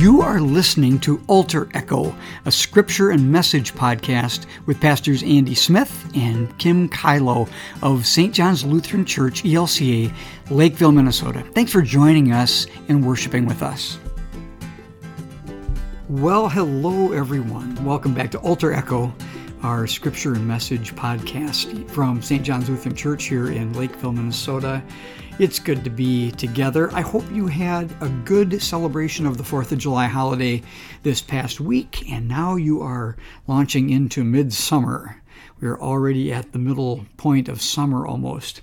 You are listening to Altar Echo, a scripture and message podcast with Pastors Andy Smith and Kim Kylo of St. John's Lutheran Church, ELCA, Lakeville, Minnesota. Thanks for joining us and worshiping with us. Well, hello, everyone. Welcome back to Altar Echo, our scripture and message podcast from St. John's Lutheran Church here in Lakeville, Minnesota. It's good to be together. I hope you had a good celebration of the 4th of July holiday this past week, and now you are launching into midsummer. We're already at the middle point of summer almost.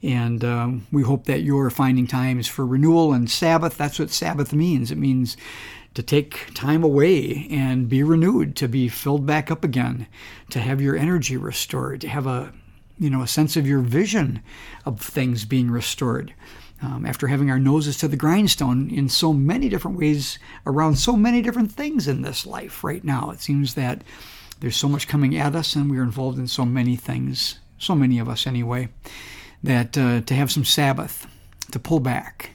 And um, we hope that you're finding times for renewal and Sabbath. That's what Sabbath means. It means to take time away and be renewed, to be filled back up again, to have your energy restored, to have a you know, a sense of your vision of things being restored. Um, after having our noses to the grindstone in so many different ways around so many different things in this life right now, it seems that there's so much coming at us and we're involved in so many things, so many of us anyway, that uh, to have some Sabbath, to pull back,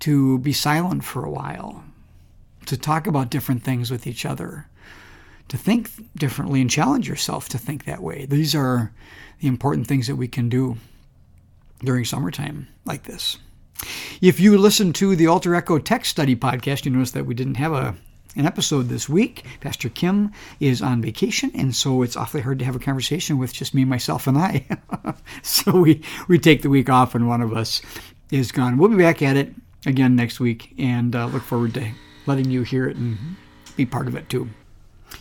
to be silent for a while, to talk about different things with each other, to think differently and challenge yourself to think that way. These are the important things that we can do during summertime like this. If you listen to the Altar Echo Text Study podcast, you notice that we didn't have a an episode this week. Pastor Kim is on vacation, and so it's awfully hard to have a conversation with just me, myself, and I. so we, we take the week off, and one of us is gone. We'll be back at it again next week, and uh, look forward to letting you hear it and be part of it too.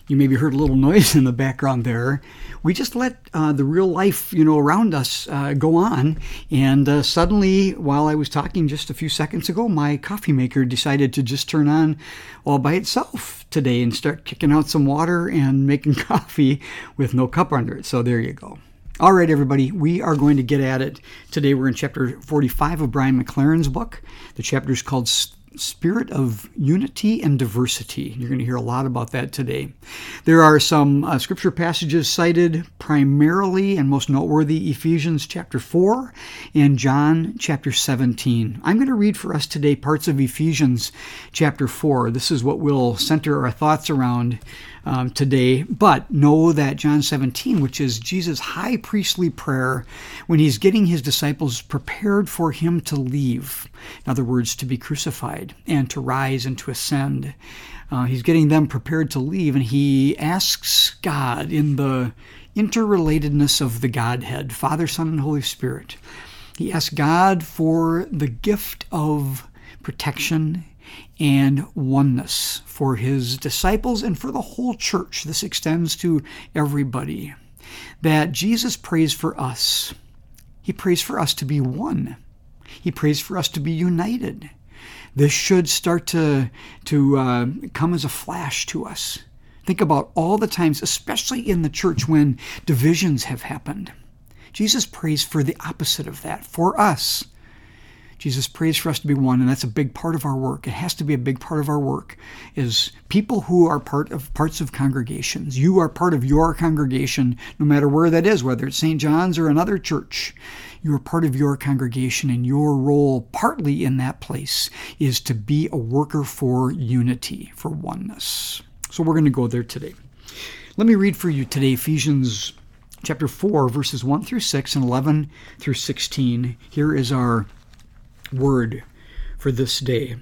You maybe heard a little noise in the background there. We just let uh, the real life, you know, around us uh, go on, and uh, suddenly, while I was talking just a few seconds ago, my coffee maker decided to just turn on all by itself today and start kicking out some water and making coffee with no cup under it. So there you go. All right, everybody, we are going to get at it. Today we're in chapter 45 of Brian McLaren's book. The chapter is called spirit of unity and diversity. You're going to hear a lot about that today. There are some uh, scripture passages cited primarily and most noteworthy Ephesians chapter 4 and John chapter 17. I'm going to read for us today parts of Ephesians chapter 4. This is what we'll center our thoughts around um, today. But know that John 17, which is Jesus' high priestly prayer when he's getting his disciples prepared for him to leave, in other words, to be crucified and to rise and to ascend. Uh, he's getting them prepared to leave, and he asks God in the interrelatedness of the Godhead, Father, Son, and Holy Spirit. He asks God for the gift of protection and oneness for his disciples and for the whole church. This extends to everybody. That Jesus prays for us. He prays for us to be one. He prays for us to be united. This should start to, to uh, come as a flash to us. Think about all the times, especially in the church, when divisions have happened. Jesus prays for the opposite of that, for us Jesus prays for us to be one, and that's a big part of our work. It has to be a big part of our work. Is people who are part of parts of congregations. You are part of your congregation, no matter where that is, whether it's St. John's or another church. You are part of your congregation, and your role, partly in that place, is to be a worker for unity, for oneness. So we're going to go there today. Let me read for you today Ephesians chapter 4, verses 1 through 6 and 11 through 16. Here is our word for this day.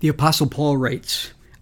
The Apostle Paul writes,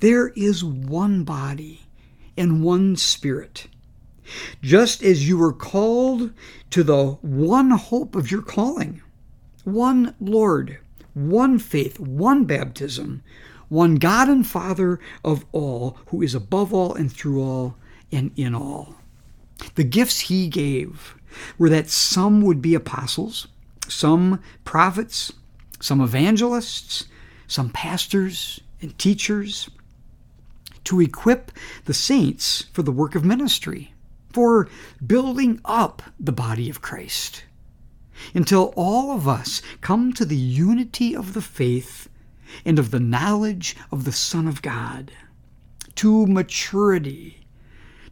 There is one body and one spirit, just as you were called to the one hope of your calling one Lord, one faith, one baptism, one God and Father of all, who is above all and through all and in all. The gifts he gave were that some would be apostles, some prophets, some evangelists, some pastors and teachers, to equip the saints for the work of ministry, for building up the body of Christ, until all of us come to the unity of the faith and of the knowledge of the Son of God, to maturity,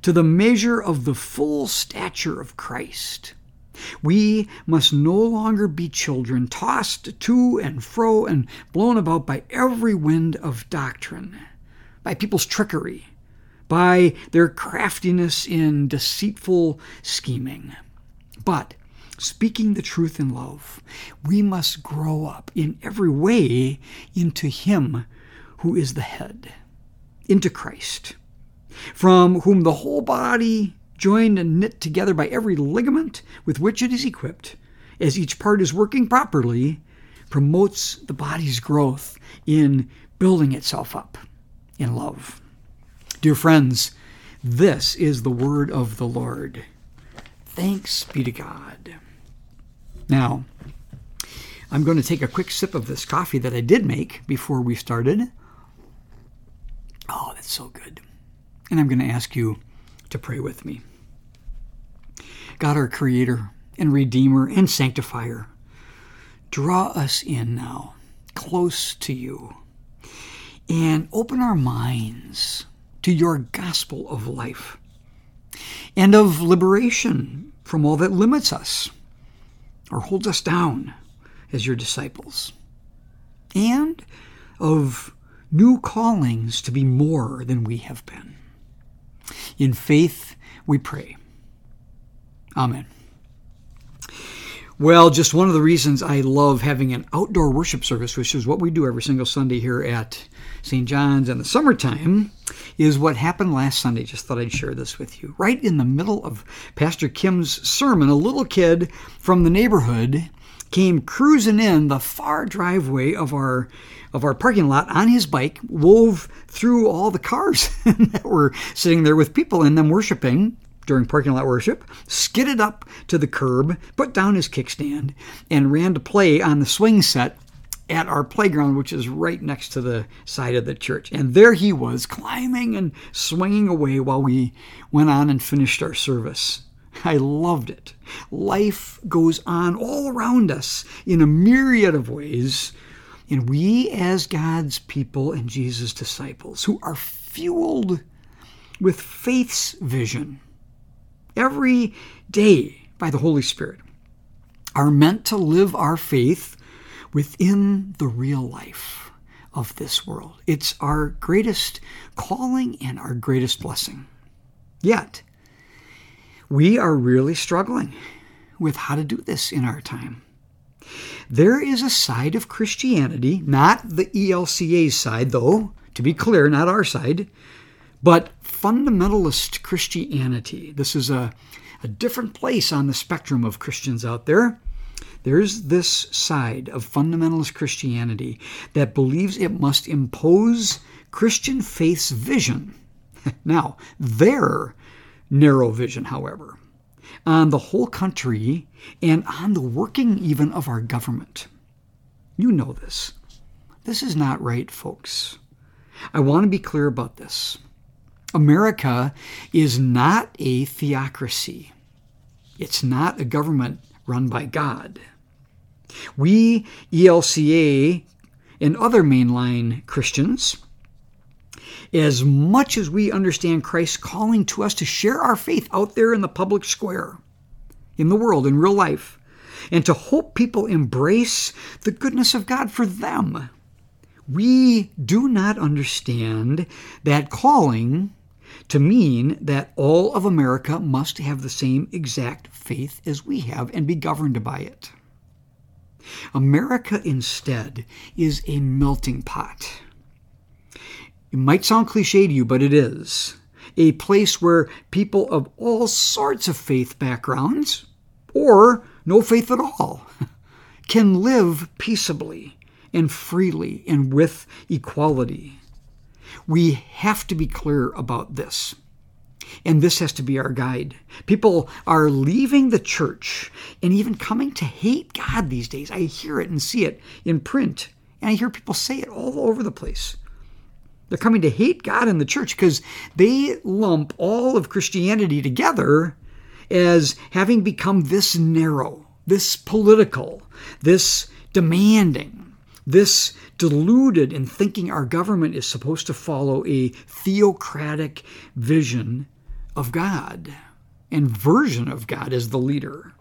to the measure of the full stature of Christ. We must no longer be children tossed to and fro and blown about by every wind of doctrine, by people's trickery, by their craftiness in deceitful scheming. But speaking the truth in love, we must grow up in every way into Him who is the head, into Christ, from whom the whole body, joined and knit together by every ligament with which it is equipped, as each part is working properly, promotes the body's growth in building itself up in love. Dear friends, this is the word of the Lord. Thanks be to God. Now, I'm going to take a quick sip of this coffee that I did make before we started. Oh, that's so good. And I'm going to ask you to pray with me. God, our Creator and Redeemer and Sanctifier, draw us in now, close to you, and open our minds to your gospel of life and of liberation from all that limits us or holds us down as your disciples, and of new callings to be more than we have been. In faith, we pray. Amen. Well, just one of the reasons I love having an outdoor worship service, which is what we do every single Sunday here at St. John's in the summertime, is what happened last Sunday. Just thought I'd share this with you. Right in the middle of Pastor Kim's sermon, a little kid from the neighborhood came cruising in the far driveway of our of our parking lot on his bike, wove through all the cars that were sitting there with people in them worshiping during parking lot worship, skidded up to the curb, put down his kickstand, and ran to play on the swing set at our playground, which is right next to the side of the church. And there he was, climbing and swinging away while we went on and finished our service. I loved it. Life goes on all around us in a myriad of ways. And we, as God's people and Jesus' disciples, who are fueled with faith's vision every day by the Holy Spirit, are meant to live our faith within the real life of this world. It's our greatest calling and our greatest blessing. Yet, we are really struggling with how to do this in our time. There is a side of Christianity, not the ELCA side, though, to be clear, not our side, but fundamentalist Christianity. This is a, a different place on the spectrum of Christians out there. There's this side of fundamentalist Christianity that believes it must impose Christian faith's vision. now, their narrow vision, however, on the whole country and on the working even of our government. You know this. This is not right, folks. I want to be clear about this. America is not a theocracy. It's not a government run by God. We, ELCA, and other mainline Christians, as much as we understand Christ's calling to us to share our faith out there in the public square, in the world, in real life, and to hope people embrace the goodness of God for them, we do not understand that calling to mean that all of America must have the same exact faith as we have and be governed by it. America instead is a melting pot. It might sound cliche to you, but it is. a place where people of all sorts of faith backgrounds, or no faith at all, can live peaceably and freely and with equality. We have to be clear about this. And this has to be our guide. People are leaving the church and even coming to hate God these days. I hear it and see it in print, and I hear people say it all over the place. They're coming to hate God and the church because they lump all of Christianity together as having become this narrow, this political, this demanding, this deluded in thinking our government is supposed to follow a theocratic vision of God and version of God as the leader.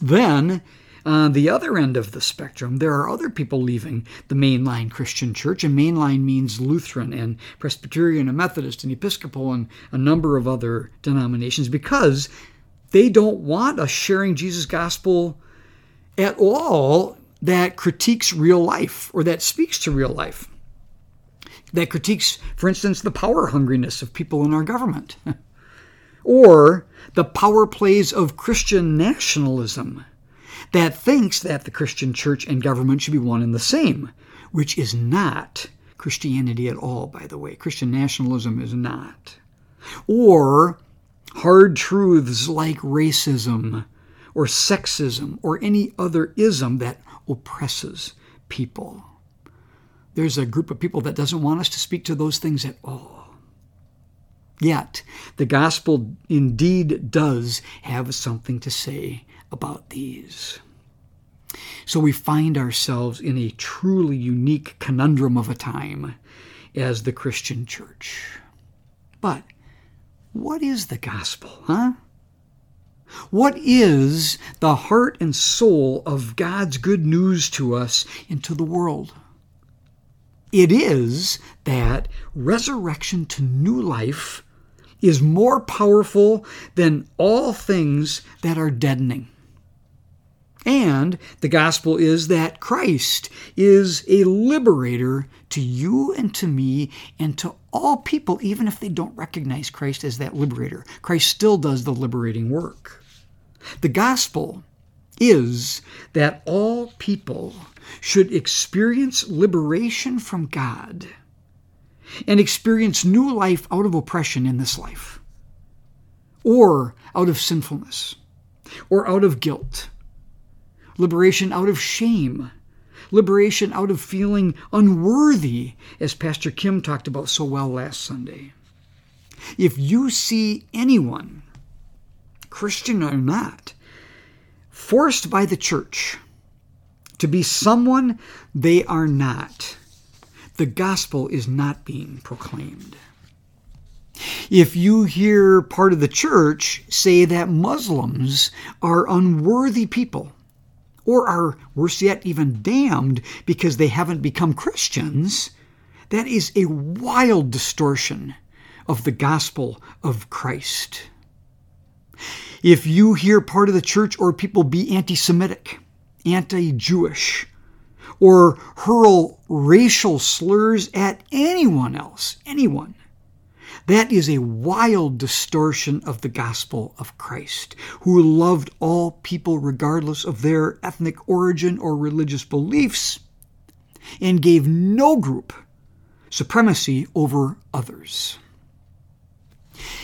Then, on the other end of the spectrum, there are other people leaving the mainline Christian church, and mainline means Lutheran and Presbyterian and Methodist and Episcopal and a number of other denominations because they don't want us sharing Jesus' gospel at all that critiques real life or that speaks to real life. That critiques, for instance, the power hungriness of people in our government, or the power plays of Christian nationalism that thinks that the Christian church and government should be one and the same, which is not Christianity at all, by the way. Christian nationalism is not. Or hard truths like racism or sexism or any other ism that oppresses people. There's a group of people that doesn't want us to speak to those things at all. Yet, the gospel indeed does have something to say about these. So we find ourselves in a truly unique conundrum of a time as the Christian church. But what is the gospel, huh? What is the heart and soul of God's good news to us and to the world? It is that resurrection to new life is more powerful than all things that are deadening. And the gospel is that Christ is a liberator to you and to me and to all people, even if they don't recognize Christ as that liberator. Christ still does the liberating work. The gospel is that all people should experience liberation from God and experience new life out of oppression in this life, or out of sinfulness, or out of guilt liberation out of shame, liberation out of feeling unworthy, as Pastor Kim talked about so well last Sunday. If you see anyone, Christian or not, forced by the church to be someone they are not, the gospel is not being proclaimed. If you hear part of the church say that Muslims are unworthy people, or are, worse yet, even damned because they haven't become Christians, that is a wild distortion of the gospel of Christ. If you hear part of the church or people be anti Semitic, anti Jewish, or hurl racial slurs at anyone else, anyone, that is a wild distortion of the gospel of Christ, who loved all people regardless of their ethnic origin or religious beliefs, and gave no group supremacy over others.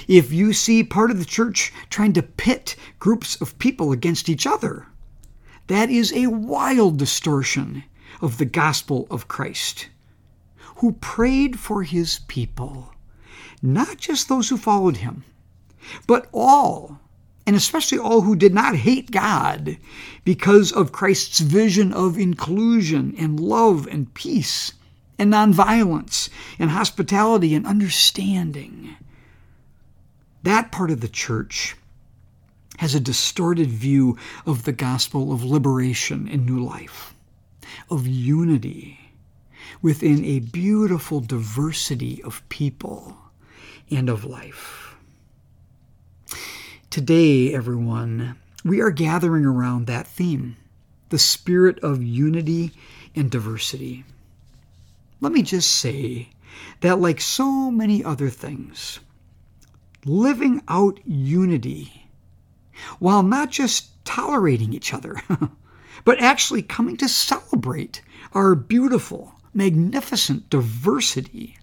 If you see part of the church trying to pit groups of people against each other, that is a wild distortion of the gospel of Christ, who prayed for his people not just those who followed him, but all, and especially all who did not hate God because of Christ's vision of inclusion and love and peace and nonviolence and hospitality and understanding. That part of the church has a distorted view of the gospel of liberation and new life, of unity within a beautiful diversity of people and of life. Today, everyone, we are gathering around that theme the spirit of unity and diversity. Let me just say that, like so many other things, living out unity while not just tolerating each other, but actually coming to celebrate our beautiful, magnificent diversity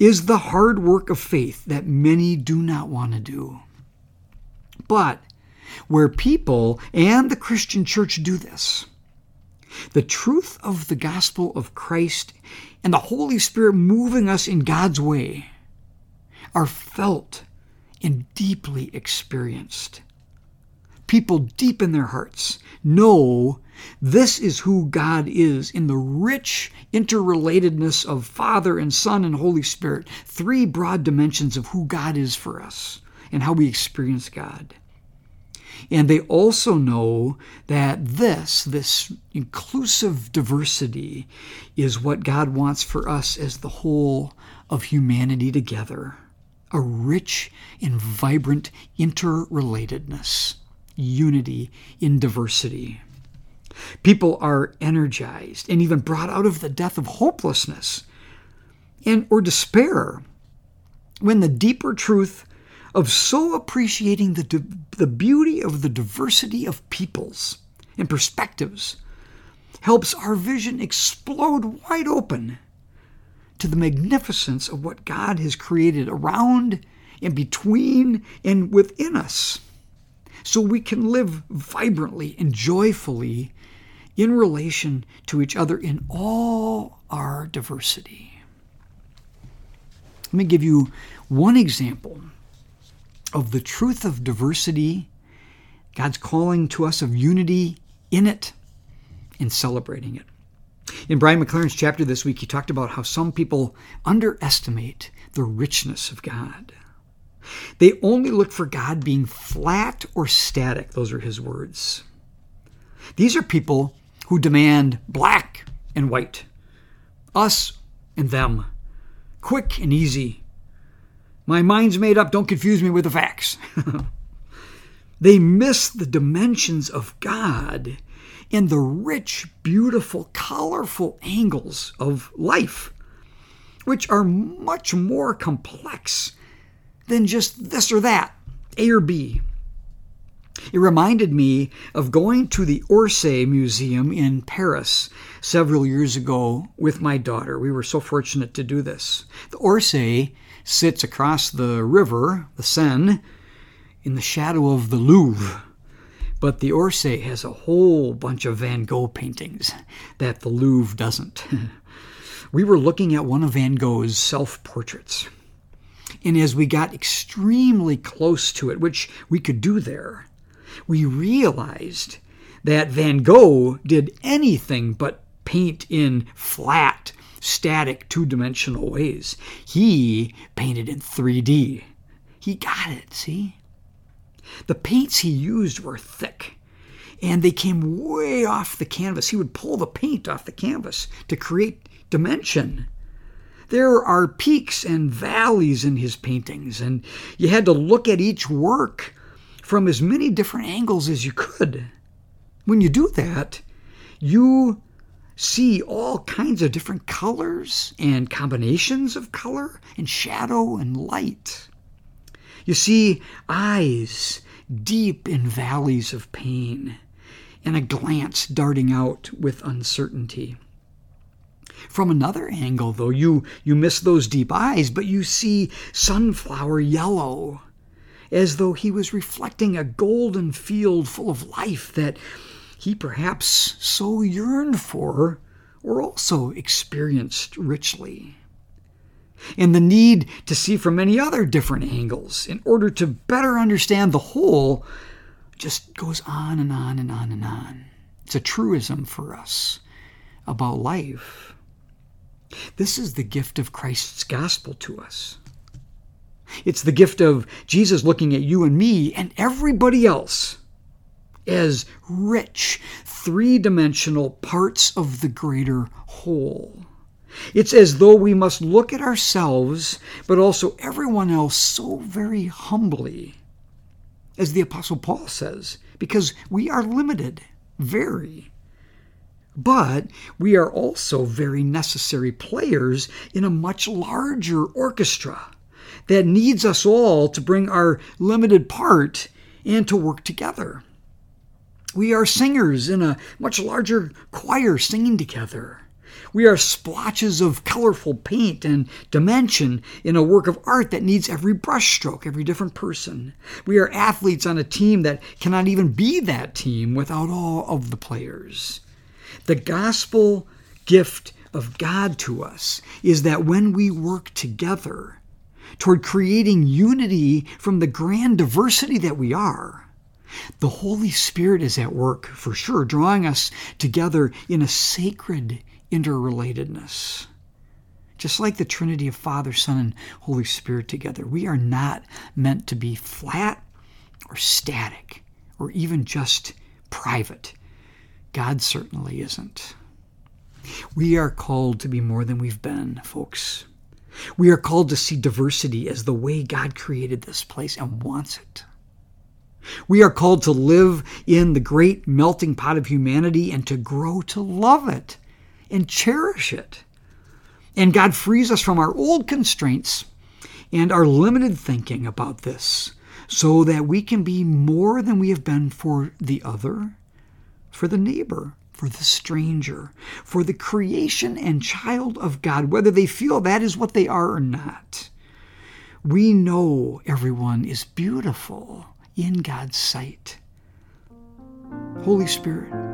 is the hard work of faith that many do not want to do. But where people and the Christian church do this, the truth of the gospel of Christ and the Holy Spirit moving us in God's way are felt and deeply experienced. People deep in their hearts know this is who God is in the rich interrelatedness of Father and Son and Holy Spirit, three broad dimensions of who God is for us and how we experience God. And they also know that this, this inclusive diversity, is what God wants for us as the whole of humanity together a rich and vibrant interrelatedness, unity in diversity. People are energized and even brought out of the death of hopelessness and or despair when the deeper truth of so appreciating the, the beauty of the diversity of peoples and perspectives helps our vision explode wide open to the magnificence of what God has created around and between and within us so we can live vibrantly and joyfully in relation to each other in all our diversity. Let me give you one example of the truth of diversity, God's calling to us of unity in it, and celebrating it. In Brian McLaren's chapter this week, he talked about how some people underestimate the richness of God. They only look for God being flat or static. Those are his words. These are people who demand black and white, us and them, quick and easy, my mind's made up. Don't confuse me with the facts. they miss the dimensions of God and the rich, beautiful, colorful angles of life, which are much more complex than just this or that, A or B. It reminded me of going to the Orsay Museum in Paris several years ago with my daughter. We were so fortunate to do this. The Orsay sits across the river, the Seine, in the shadow of the Louvre. But the Orsay has a whole bunch of Van Gogh paintings that the Louvre doesn't. we were looking at one of Van Gogh's self portraits. And as we got extremely close to it, which we could do there, we realized that Van Gogh did anything but paint in flat, static, two dimensional ways. He painted in 3D. He got it, see? The paints he used were thick and they came way off the canvas. He would pull the paint off the canvas to create dimension. There are peaks and valleys in his paintings, and you had to look at each work from as many different angles as you could. When you do that, you see all kinds of different colors and combinations of color and shadow and light. You see eyes deep in valleys of pain and a glance darting out with uncertainty. From another angle, though, you, you miss those deep eyes, but you see sunflower yellow, as though he was reflecting a golden field full of life that he perhaps so yearned for or also experienced richly. And the need to see from many other different angles in order to better understand the whole just goes on and on and on and on. It's a truism for us about life. This is the gift of Christ's gospel to us. It's the gift of Jesus looking at you and me and everybody else as rich, three dimensional parts of the greater whole. It's as though we must look at ourselves, but also everyone else, so very humbly, as the Apostle Paul says, because we are limited, very. But we are also very necessary players in a much larger orchestra that needs us all to bring our limited part and to work together. We are singers in a much larger choir singing together. We are splotches of colorful paint and dimension in a work of art that needs every brushstroke, every different person. We are athletes on a team that cannot even be that team without all of the players. The gospel gift of God to us is that when we work together toward creating unity from the grand diversity that we are, the Holy Spirit is at work for sure, drawing us together in a sacred interrelatedness. Just like the Trinity of Father, Son, and Holy Spirit together, we are not meant to be flat or static or even just private. God certainly isn't. We are called to be more than we've been, folks. We are called to see diversity as the way God created this place and wants it. We are called to live in the great melting pot of humanity and to grow to love it and cherish it. And God frees us from our old constraints and our limited thinking about this so that we can be more than we have been for the other, for the neighbor, for the stranger, for the creation and child of God, whether they feel that is what they are or not. We know everyone is beautiful in God's sight. Holy Spirit,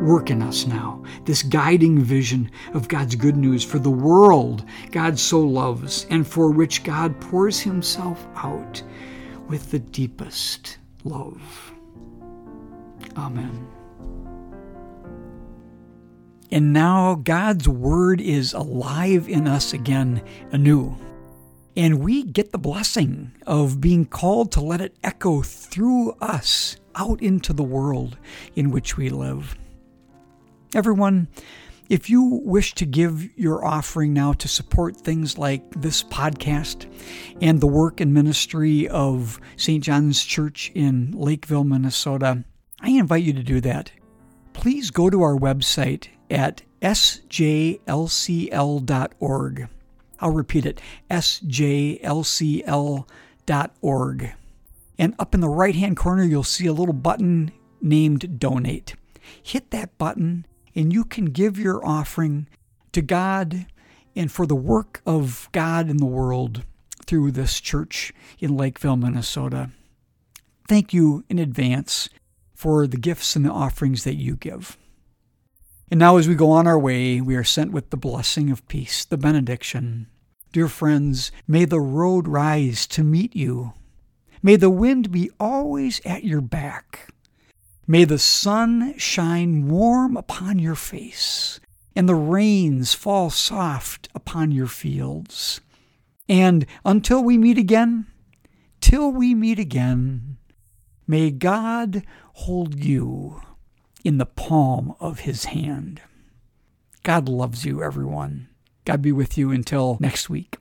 work in us now, this guiding vision of God's good news for the world God so loves and for which God pours Himself out with the deepest love. Amen. And now God's Word is alive in us again anew. And we get the blessing of being called to let it echo through us out into the world in which we live. Everyone, if you wish to give your offering now to support things like this podcast and the work and ministry of St. John's Church in Lakeville, Minnesota, I invite you to do that. Please go to our website at sjlcl.org. I'll repeat it sjlcl.org. And up in the right hand corner, you'll see a little button named Donate. Hit that button, and you can give your offering to God and for the work of God in the world through this church in Lakeville, Minnesota. Thank you in advance for the gifts and the offerings that you give. And now, as we go on our way, we are sent with the blessing of peace, the benediction. Dear friends, may the road rise to meet you. May the wind be always at your back. May the sun shine warm upon your face, and the rains fall soft upon your fields. And until we meet again, till we meet again, may God hold you in the palm of his hand. God loves you, everyone. God be with you until next week.